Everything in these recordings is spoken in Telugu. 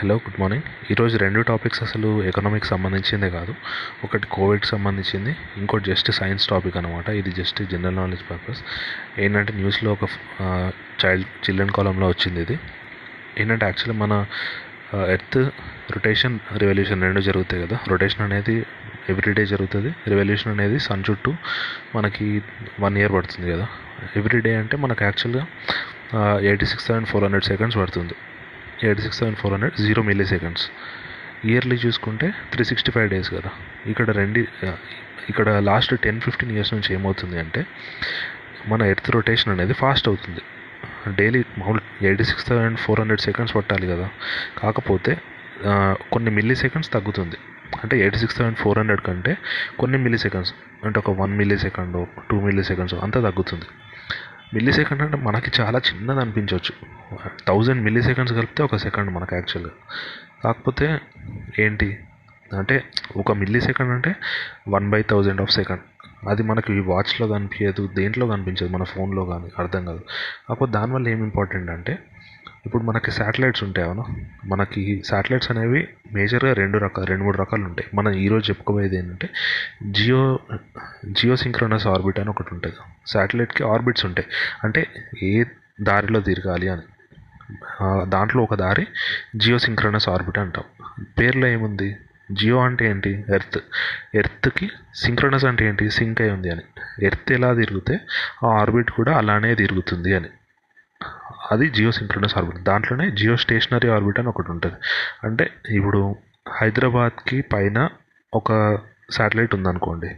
హలో గుడ్ మార్నింగ్ ఈరోజు రెండు టాపిక్స్ అసలు ఎకనామిక్స్ సంబంధించిందే కాదు. ఒకటి కోవిడ్కి సంబంధించింది ఇంకోటి జస్ట్ సైన్స్ టాపిక్ అనమాట ఇది జస్ట్ జనరల్ నాలెడ్జ్ పర్పస్ ఏంటంటే న్యూస్లో ఒక చైల్డ్ చిల్డ్రన్ కాలంలో వచ్చింది ఇది. ఏంటంటే యాక్చువల్లీ మన ఎర్త్ రొటేషన్ రివల్యూషన్ రెండు జరుగుతాయి కదా. రొటేషన్ అనేది ఎవ్రీడే జరుగుతుంది. రివల్యూషన్ అనేది సన్ చుట్టూ మనకి వన్ ఇయర్ పడుతుంది కదా. ఎవ్రీడే అంటే మనకు యాక్చువల్గా eighty six thousand four hundred seconds పడుతుంది. Eight six seven four hundred zero milliseconds yearly చూసుకుంటే త్రీ సిక్స్టీ ఫైవ్ డేస్ కదా. ఇక్కడ రెండు ఇక్కడ లాస్ట్ టెన్ ఫిఫ్టీన్ ఇయర్స్ నుంచి ఏమవుతుంది అంటే మన ఎర్త్ రొటేషన్ అనేది ఫాస్ట్ అవుతుంది. డైలీ మామూలు eighty six thousand four hundred seconds పట్టాలి కదా. కాకపోతే కొన్ని మిల్లీ సెకండ్స్ తగ్గుతుంది. అంటే eighty six thousand four hundred కంటే కొన్ని మిల్లీ సెకండ్స్ అంటే ఒక one millisecond two milliseconds అంతా తగ్గుతుంది. మిల్లీ సెకండ్ అంటే మనకి చాలా చిన్నది అనిపించవచ్చు. థౌజండ్ మిల్లీ సెకండ్స్ కలిపితే ఒక సెకండ్ మనకు యాక్చువల్గా. కాకపోతే ఏంటి? అంటే ఒక మిల్లీ సెకండ్ అంటే one by thousand of second. అది మనకి వాచ్లో కనిపించదు దేంట్లో కనిపించదు మన ఫోన్లో కానీ అర్థం కాదు. కాకపోతే దానివల్ల ఏం ఇంపార్టెంట్ అంటే ఇప్పుడు మనకి శాటిలైట్స్ ఉంటాయి అవును? మనకి శాటిలైట్స్ అనేవి మేజర్గా రెండు రకాలు రెండు మూడు రకాలు ఉంటాయి మనం ఈరోజు చెప్పుకోబోయేది ఏంటంటే జియో జియో సింక్రోనస్ ఆర్బిట్ అని ఒకటి ఉంటుంది. శాటిలైట్కి ఆర్బిట్స్ ఉంటాయి. అంటే ఏ దారిలో తిరగాలి అని. దాంట్లో ఒక దారి జియో సింక్రోనస్ ఆర్బిట్ అంటాం. పేర్లో ఏముంది? జియో అంటే ఏంటి? ఎర్త్. ఎర్త్కి సింక్రోనస్ అంటే ఏంటి? సింక్ అయి ఉంది అని. ఎర్త్ ఎలా తిరిగితే ఆ ఆర్బిట్ కూడా అలానే తిరుగుతుంది అని. అది జియో సింక్రోనస్ ఆర్బిట్ దాంట్లోనే జియో స్టేషనరీ ఆర్బిట్ అని ఒకటి ఉంటుంది. అంటే ఇప్పుడు హైదరాబాద్కి పైన ఒక శాటిలైట్ ఉందనుకోండి.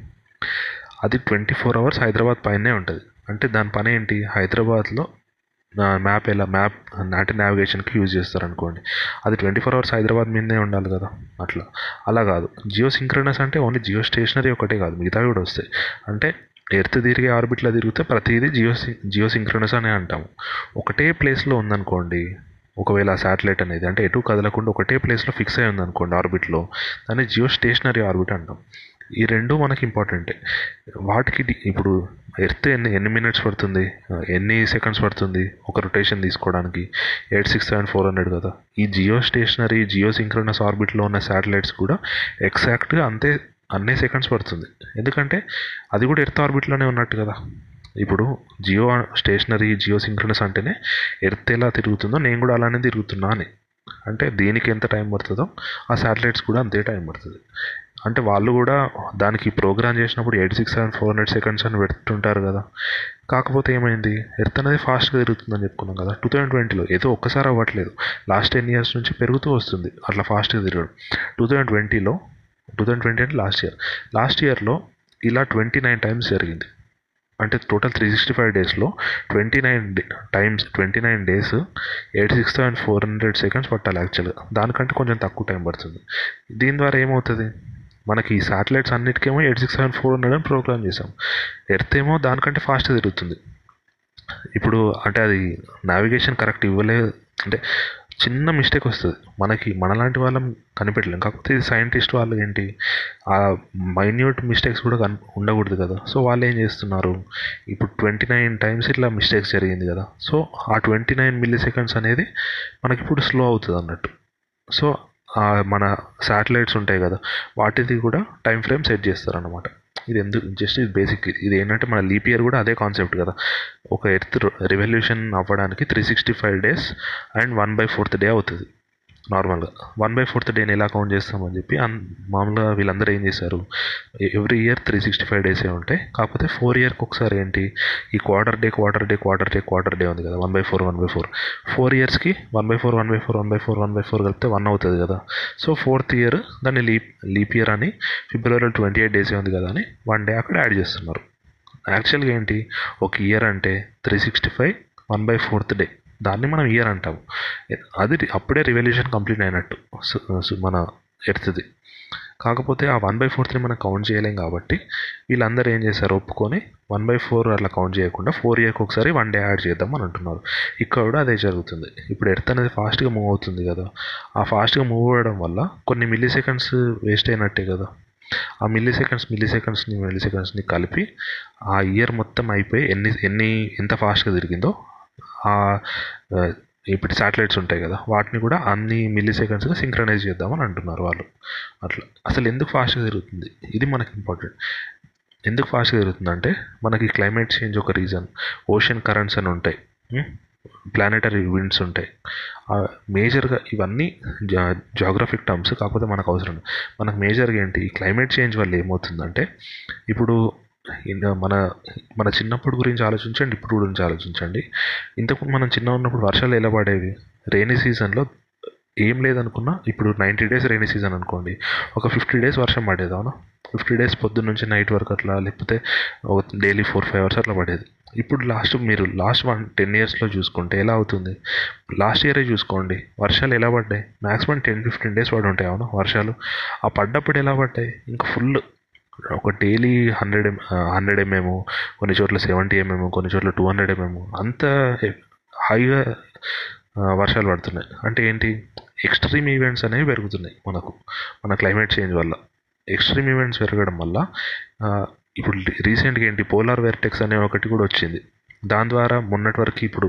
అది ట్వంటీ ఫోర్ అవర్స్ హైదరాబాద్ పైనే ఉంటుంది. అంటే దాని పని ఏంటి? హైదరాబాద్లో మ్యాప్ ఎలా మ్యాప్ నాటి నావిగేషన్కి యూజ్ చేస్తారు అనుకోండి అది ట్వంటీ ఫోర్ అవర్స్ హైదరాబాద్ మీదనే ఉండాలి కదా అట్లా. అలా కాదు. జియో సింక్రనస్ అంటే ఓన్లీ జియో స్టేషనరీ ఒకటే కాదు మిగతావి కూడా వస్తాయి. అంటే ఎర్త్ తిరిగే ఆర్బిట్లో తిరిగితే ప్రతిదీ జియో జియో సింక్రోనస్ అనే అంటాము. ఒకటే ప్లేస్లో ఉందనుకోండి ఒకవేళ శాటిలైట్ అనేది అంటే ఎటు కదలకుండా ఒకటే ప్లేస్లో ఫిక్స్ అయి ఉందనుకోండి ఆర్బిట్లో దాన్ని జియో స్టేషనరీ ఆర్బిట్ అంటాం. ఈ రెండు మనకి ఇంపార్టెంటే. వాటికి ఇప్పుడు ఎర్త్ ఎన్ని ఎన్ని మినిట్స్ పడుతుంది ఎన్ని సెకండ్స్ పడుతుంది ఒక రొటేషన్ తీసుకోవడానికి? Eight six seven four hundred కదా. ఈ జియో స్టేషనరీ జియో సింక్రోనస్ ఆర్బిట్లో ఉన్న శాటిలైట్స్ కూడా ఎగ్జాక్ట్గా అంతే అన్నే సెకండ్స్ పడుతుంది. ఎందుకంటే అది కూడా ఎర్త్ ఆర్బిట్లోనే ఉన్నట్టు కదా. ఇప్పుడు జియో స్టేషనరీ జియో సింక్రనస్ అంటేనే ఎర్త్ ఎలా తిరుగుతుందో నేను కూడా అలానే తిరుగుతున్నా అని. అంటే దీనికి ఎంత టైం పడుతుందో ఆ శాటిలైట్స్ కూడా అంతే టైం పడుతుంది. అంటే వాళ్ళు కూడా దానికి ప్రోగ్రామ్ చేసినప్పుడు eight six seven four hundred seconds అని పెడుతుంటారు కదా. కాకపోతే ఏమైంది? ఎర్త్ అనేది ఫాస్ట్గా తిరుగుతుందని చెప్పుకున్నాం కదా. టూ థౌజండ్ ట్వంటీలో ఏదో ఒక్కసారి అవ్వట్లేదు. లాస్ట్ టెన్ ఇయర్స్ నుంచి పెరుగుతూ వస్తుంది. అట్లా ఫాస్ట్గా తిరగడం. టూ థౌజండ్ ట్వంటీలో టూ థౌజండ్ ట్వంటీ అంటే లాస్ట్ ఇయర్ లాస్ట్ ఇయర్లో ఇలా ట్వంటీ నైన్ టైమ్స్ జరిగింది. అంటే టోటల్ త్రీ సిక్స్టీ ఫైవ్ డేస్లో twenty nine times twenty nine days eight six thousand four hundred seconds పట్టాలి యాక్చువల్గా దానికంటే కొంచెం తక్కువ టైం పడుతుంది. దీని ద్వారా ఏమవుతుంది? మనకి ఈ satellites అన్నిటికేమో eight six seven four hundred అని ప్రోగ్రామ్ చేసాం ఎర్త్ ఏమో దానికంటే ఫాస్ట్గా తిరుగుతుంది. ఇప్పుడు అంటే అది నావిగేషన్ కరెక్ట్ ఇవ్వలేదు అంటే చిన్న మిస్టేక్ వస్తుంది. మనకి మనలాంటి వాళ్ళం కనిపెట్టలేం. కాకపోతే ఇది సైంటిస్ట్ వాళ్ళు ఏంటి ఆ మైన్యూట్ మిస్టేక్స్ కూడా కన్ ఉండకూడదు కదా. సో వాళ్ళు ఏం చేస్తున్నారు? ఇప్పుడు ట్వంటీ నైన్ టైమ్స్ ఇట్లా మిస్టేక్స్ జరిగింది కదా. సో ఆ ట్వంటీ నైన్ మిల్లీ సెకండ్స్ అనేది మనకి ఇప్పుడు స్లో అవుతుంది అన్నట్టు. సో మన శాటిలైట్స్ ఉంటాయి కదా. వాటిది కూడా టైం ఫ్రేమ్ సెట్ చేస్తారనమాట ఇది ఎందుకు జస్ట్ ఇది బేసిక్ ఇది ఏంటంటే మన లీప్ ఇయర్ కూడా అదే కాన్సెప్ట్ కదా. ఒక ఎర్త్ రెవల్యూషన్ అవ్వడానికి three sixty five days and one by fourth day అవుతుంది. నార్మల్గా. వన్ బై ఫోర్త్ డేని ఎలా కౌంట్ చేస్తామని చెప్పి మామూలుగా వీళ్ళందరూ ఏం చేశారు? Every year three sixty five డేసే ఉంటాయి కాకపోతే ఫోర్ ఇయర్కి ఒకసారి ఏంటి? ఈ quarter day quarter day quarter day quarter day ఉంది కదా one by four one by four. Four ఇయర్స్కి one by four one by four one by four one by four కలిపితే వన్ అవుతుంది కదా. సో ఫోర్త్ ఇయర్ దాన్ని లీప్ లీప్ ఇయర్ అని ఫిబ్రవరిలో ట్వంటీ ఎయిట్ డేసే ఉంది కదా అని వన్ డే అక్కడ యాడ్ చేస్తున్నారు. యాక్చువల్గా ఏంటి? ఒక ఇయర్ అంటే three sixty five one by fourth day. దాన్ని మనం ఇయర్ అంటాము. అది అప్పుడే రివల్యూషన్ కంప్లీట్ అయినట్టు. మన ఎర్త్ది. కాకపోతే ఆ వన్ బై ఫోర్త్ని మనం కౌంట్ చేయలేం కాబట్టి వీళ్ళందరూ ఏం చేశారు? ఒప్పుకొని వన్ బై ఫోర్ అట్లా కౌంట్ చేయకుండా ఫోర్ ఇయర్కి ఒకసారి వన్ డే యాడ్ చేద్దాం అని అంటున్నారు. ఇక్కడ కూడా అదే జరుగుతుంది. ఇప్పుడు ఎర్త్ అనేది ఫాస్ట్గా మూవ్ అవుతుంది కదా. ఆ ఫాస్ట్గా మూవ్ అవ్వడం వల్ల కొన్ని మిల్లీ సెకండ్స్ వేస్ట్ అయినట్టే కదా. ఆ మిల్లీ సెకండ్స్ మిల్లీ సెకండ్స్ని మిల్లీ సెకండ్స్ని కలిపి ఆ ఇయర్ మొత్తం అయిపోయి ఎన్ని ఎన్ని ఎంత ఫాస్ట్గా తిరిగిందో ఇప్పుడు శాటిలైట్స్ ఉంటాయి కదా వాటిని కూడా అన్ని మిల్లీ సెకండ్స్గా సింక్రనైజ్ చేద్దామని అంటున్నారు వాళ్ళు. అట్లా. అసలు ఎందుకు ఫాస్ట్గా జరుగుతుంది? ఇది మనకి ఇంపార్టెంట్ ఎందుకు ఫాస్ట్గా జరుగుతుందంటే మనకి క్లైమేట్ చేంజ్ ఒక రీజన్ ఓషన్ కరెంట్స్ అని ఉంటాయి ప్లానెటరీ విండ్స్ ఉంటాయి. మేజర్గా ఇవన్నీ జా జాగ్రఫిక్ టర్మ్స్ కాకపోతే మనకు అవసరం మనకు మేజర్గా ఏంటి? క్లైమేట్ చేంజ్ వల్ల ఏమవుతుందంటే ఇప్పుడు ఇంకా మన మన చిన్నప్పుడు గురించి ఆలోచించండి ఇప్పుడు గురించి ఆలోచించండి. ఇంతకుముందు మనం చిన్న ఉన్నప్పుడు వర్షాలు ఎలా పడేవి? రైనీ సీజన్లో ఏం లేదనుకున్నా ఇప్పుడు నైంటీ డేస్ రైనీ సీజన్ అనుకోండి. ఒక ఫిఫ్టీ డేస్ వర్షం పడేది అవునా? ఫిఫ్టీ డేస్ పొద్దున్న నుంచి నైట్ వరకు అట్లా లేకపోతే డైలీ ఫోర్ ఫైవ్ అవర్స్ అట్లా పడేది. ఇప్పుడు లాస్ట్ మీరు లాస్ట్ వన్ టెన్ ఇయర్స్లో చూసుకుంటే ఎలా అవుతుంది? లాస్ట్ ఇయరే చూసుకోండి వర్షాలు ఎలా పడ్డాయి? మ్యాక్సిమం టెన్ ఫిఫ్టీన్ డేస్ పడి ఉంటాయి అవునా? వర్షాలు. ఆ పడ్డప్పుడు ఎలా పడ్డాయి? ఇంకా ఫుల్ ఒక డైలీ హండ్రెడ్ హండ్రెడ్ ఎంఎం కొన్ని చోట్ల సెవెంటీ ఎంఎం కొన్ని చోట్ల టూ హండ్రెడ్ ఎంఎం అంత హైగా వర్షాలు పడుతున్నాయి. అంటే ఏంటి? ఎక్స్ట్రీమ్ ఈవెంట్స్ అనేవి పెరుగుతున్నాయి మనకు మన క్లైమేట్ చేంజ్ వల్ల. ఎక్స్ట్రీమ్ ఈవెంట్స్ పెరగడం వల్ల ఇప్పుడు రీసెంట్గా ఏంటి? పోలార్ వెర్టెక్స్ అనే ఒకటి కూడా వచ్చింది. దాని ద్వారా మొన్నటి వరకు ఇప్పుడు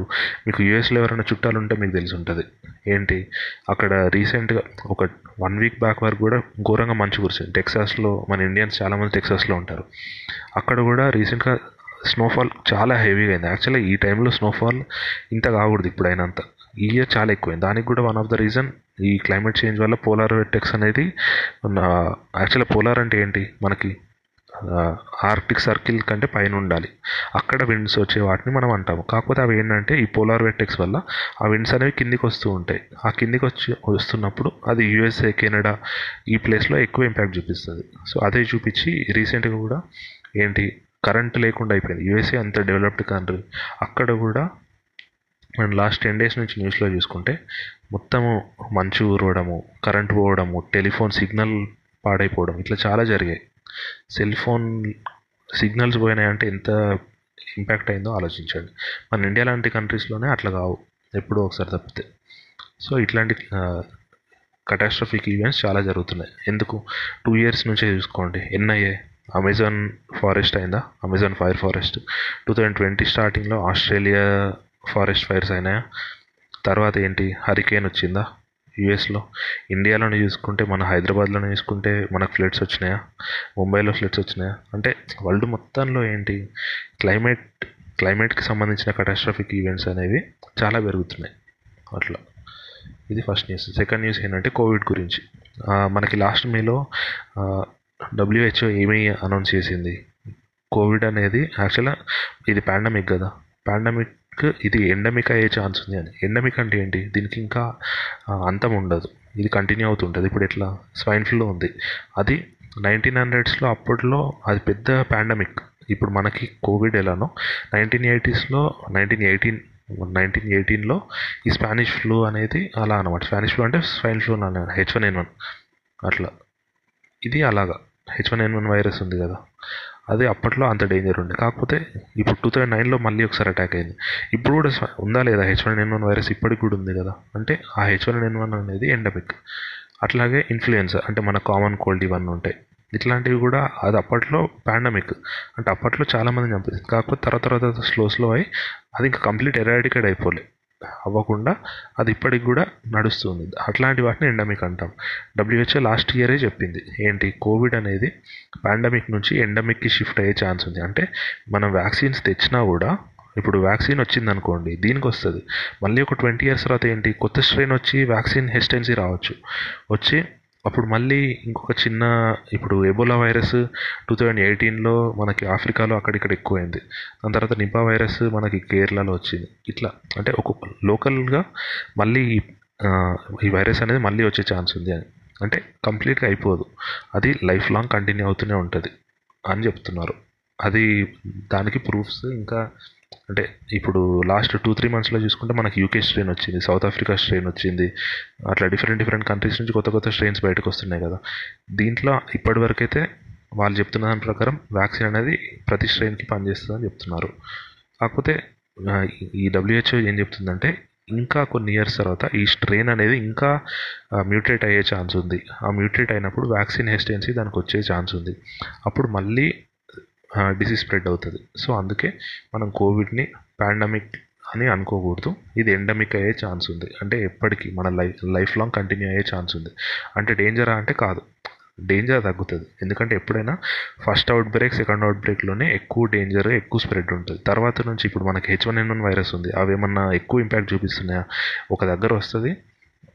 మీకు యూఎస్లో ఎవరైనా చుట్టాలు ఉంటే మీకు తెలిసి ఉంటుంది. ఏంటి? అక్కడ రీసెంట్గా ఒక వన్ వీక్ బ్యాక్ వరకు కూడా ఘోరంగా మంచు కురిసింది. టెక్సాస్లో మన ఇండియన్స్ చాలామంది టెక్సాస్లో ఉంటారు. అక్కడ కూడా రీసెంట్గా స్నోఫాల్ చాలా హెవీగా అయింది. యాక్చువల్గా ఈ టైంలో స్నోఫాల్ ఇంత కాకూడదు ఇప్పుడు అయినంత. ఈ ఇయర్ చాలా ఎక్కువైంది. దానికి కూడా వన్ ఆఫ్ ద రీజన్ ఈ క్లైమేట్ చేంజ్ వల్ల పోలార్ వెట్టెక్స్ అనేది యాక్చువల్గా పోలార్ అంటే ఏంటి? మనకి ఆర్టిక్ సర్కిల్ కంటే పైన ఉండాలి. అక్కడ విండ్స్ వచ్చే వాటిని మనం అంటాము. కాకపోతే అవి ఏంటంటే ఈ పోలార్ వెట్టెక్స్ వల్ల ఆ విండ్స్ అనేవి కిందికి వస్తూ ఉంటాయి. ఆ కిందికి వచ్చి వస్తున్నప్పుడు అది యూఎస్ఏ కెనడా ఈ ప్లేస్లో ఎక్కువ ఇంపాక్ట్ చూపిస్తుంది. సో అదే చూపించి రీసెంట్గా కూడా ఏంటి కరెంట్ లేకుండా అయిపోయింది. యూఎస్ఏ అంత డెవలప్డ్ కంట్రీ అక్కడ కూడా మనం లాస్ట్ టెన్ డేస్ నుంచి న్యూస్లో చూసుకుంటే మొత్తము మంచు ఊరవడము కరెంట్ పోవడము టెలిఫోన్ సిగ్నల్ పాడైపోవడం ఇట్లా చాలా జరిగాయి. సెల్ ఫోన్ సిగ్నల్స్ పోయినాయంటే ఎంత ఇంపాక్ట్ అయిందో ఆలోచించండి. మన ఇండియా లాంటి కంట్రీస్లోనే అట్లా కావు ఎప్పుడో ఒకసారి తప్పితే. సో ఇట్లాంటి కటాస్ట్రఫిక్ ఈవెంట్స్ చాలా జరుగుతున్నాయి. ఎందుకు? టూ ఇయర్స్ నుంచే చూసుకోండి. ఎన్ఐఏ అమెజాన్ ఫారెస్ట్ అయిందా? Amazon fire forest two thousand twenty స్టార్టింగ్లో ఆస్ట్రేలియా ఫారెస్ట్ ఫైర్స్ అయినాయా? తర్వాత ఏంటి? హరికేన్ వచ్చిందా? యూఎస్లో. ఇండియాలోనే చూసుకుంటే మన హైదరాబాద్లోనే చూసుకుంటే మనకు ఫ్లడ్స్ వచ్చినాయా? ముంబైలో ఫ్లడ్స్ వచ్చినాయా? అంటే వరల్డ్ మొత్తంలో ఏంటి? క్లైమేట్ క్లైమేట్కి సంబంధించిన కటాస్ట్రఫిక్ ఈవెంట్స్ అనేవి చాలా పెరుగుతున్నాయి. అట్లా. ఇది ఫస్ట్ న్యూస్. సెకండ్ న్యూస్ ఏంటంటే కోవిడ్ గురించి. మనకి లాస్ట్ మేలో డబ్ల్యూహెచ్ఓ ఏమీ అనౌన్స్ చేసింది? కోవిడ్ అనేది యాక్చువల్గా ఇది పాండమిక్ కదా. పాండమిక్ ఇది ఎండమిక్ అయ్యే ఛాన్స్ ఉంది అని. ఎండమిక్ అంటే ఏంటి? దీనికి ఇంకా అంతం ఉండదు. ఇది కంటిన్యూ అవుతుంటుంది. ఇప్పుడు ఎట్లా? స్వైన్ ఫ్లూ ఉంది. అది నైన్టీన్ హండ్రెడ్స్లో అప్పట్లో అది పెద్ద పాండమిక్ ఇప్పుడు మనకి కోవిడ్ ఎలానో నైన్టీన్ ఎయిటీస్లో నైన్టీన్ ఎయిటీన్ నైన్టీన్ ఎయిటీన్లో ఈ స్పానిష్ ఫ్లూ అనేది అలా అనమాట స్పానిష్ ఫ్లూ అంటే స్వైన్ ఫ్లూ అని హెచ్ వన్ ఎన్ వన్ అట్లా. ఇది అలాగా. H one N one virus ఉంది కదా. అది అప్పట్లో అంత డేంజర్ ఉండే. కాకపోతే ఇప్పుడు టూ థౌజండ్ నైన్లో మళ్ళీ ఒకసారి అటాక్ అయింది. ఇప్పుడు కూడా ఉందా లేదా H one N one virus ఇప్పటికి కూడా ఉంది కదా? అంటే ఆ హెచ్ వన్ ఎన్ వన్ అనేది ఎండమిక్ అట్లాగే ఇన్ఫ్లుయెన్సా అంటే మన కామన్ కోల్డ్ ఇవన్నీ ఉంటాయి. ఇట్లాంటివి కూడా అది అప్పట్లో పాండమిక్ అంటే అప్పట్లో చాలామంది చంపేసింది. కాకపోతే తర్వాత తర్వాత స్లో స్లో అయి అది ఇంకా కంప్లీట్ ఎరాడికేట్ అయిపోలే. అవ్వకుండా అది ఇప్పటికి కూడా నడుస్తుంది. అట్లాంటి వాటిని ఎండమిక్ అంటాం. డబ్ల్యూహెచ్ఓ లాస్ట్ ఇయరే చెప్పింది. ఏంటి? కోవిడ్ అనేది పాండమిక్ నుంచి ఎండమిక్కి షిఫ్ట్ అయ్యే ఛాన్స్ ఉంది. అంటే మనం వ్యాక్సిన్స్ తెచ్చినా కూడా ఇప్పుడు వ్యాక్సిన్ వచ్చింది అనుకోండి దీనికి వస్తుంది. మళ్ళీ ఒక ట్వంటీ ఇయర్స్ తర్వాత ఏంటి? కొత్త స్ట్రెయిన్ వచ్చి వ్యాక్సిన్ హెసిటెన్సీ రావచ్చు. వచ్చి అప్పుడు మళ్ళీ ఇంకొక చిన్న ఇప్పుడు ఎబోలా వైరస్ టూ థౌజండ్ ఎయిటీన్లో మనకి ఆఫ్రికాలో అక్కడిక్కడ ఎక్కువైంది. దాని తర్వాత నిపా వైరస్ మనకి కేరళలో వచ్చింది. ఇట్లా అంటే ఒక లోకల్గా మళ్ళీ ఈ, ఈ వైరస్ అనేది మళ్ళీ వచ్చే ఛాన్స్ ఉంది అని. అంటే కంప్లీట్గా అయిపోదు. అది లైఫ్ లాంగ్ కంటిన్యూ అవుతూనే ఉంటుంది అని చెప్తున్నారు. అది దానికి ప్రూఫ్స్ ఇంకా అంటే ఇప్పుడు లాస్ట్ టూ త్రీ మంత్స్లో చూసుకుంటే మనకి యూకే స్ట్రెయిన్ వచ్చింది సౌత్ ఆఫ్రికా స్ట్రెయిన్ వచ్చింది అట్లా డిఫరెంట్ డిఫరెంట్ కంట్రీస్ నుంచి కొత్త కొత్త స్ట్రెయిన్స్ బయటకు వస్తున్నాయి కదా. దీంట్లో ఇప్పటివరకు అయితే వాళ్ళు చెప్తున్న దాని ప్రకారం వ్యాక్సిన్ అనేది ప్రతి స్ట్రెయిన్కి పనిచేస్తుందని చెప్తున్నారు. కాకపోతే ఈ డబ్ల్యూహెచ్ఓ ఏం చెప్తుందంటే ఇంకా కొన్ని ఇయర్స్ తర్వాత ఈ స్ట్రెయిన్ అనేది ఇంకా మ్యూటేట్ అయ్యే ఛాన్స్ ఉంది. ఆ మ్యూటేట్ అయినప్పుడు వ్యాక్సిన్ హెసిటెన్సీ దానికి వచ్చే ఛాన్స్ ఉంది. అప్పుడు మళ్ళీ డిసీజ్ స్ప్రెడ్ అవుతుంది. సో అందుకే మనం కోవిడ్ని పాండమిక్ అని అనుకోకూడదు. ఇది ఎండమిక్ అయ్యే ఛాన్స్ ఉంది. అంటే ఎప్పటికీ మన లైఫ్ లైఫ్ లాంగ్ కంటిన్యూ అయ్యే ఛాన్స్ ఉంది. అంటే డేంజరా అంటే కాదు. డేంజర్ తగ్గుతుంది. ఎందుకంటే ఎప్పుడైనా ఫస్ట్ అవుట్ బ్రేక్ సెకండ్ అవుట్ బ్రేక్లోనే ఎక్కువ డేంజర్ ఎక్కువ స్ప్రెడ్ ఉంటుంది. తర్వాత నుంచి ఇప్పుడు మనకి H one N one virus ఉంది. అవి ఏమన్నా ఎక్కువ ఇంపాక్ట్ చూపిస్తున్నాయా? ఒక దగ్గర వస్తుంది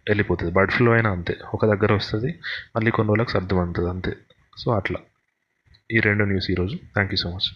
వెళ్ళిపోతుంది. బర్డ్ ఫ్లూ అయినా అంతే. ఒక దగ్గర వస్తుంది మళ్ళీ కొన్ని రోజులకు సర్దుమంటుంది. అంతే. సో అట్లా. ఈ రెండు న్యూస్ ఈరోజు థ్యాంక్ యూ సో మచ్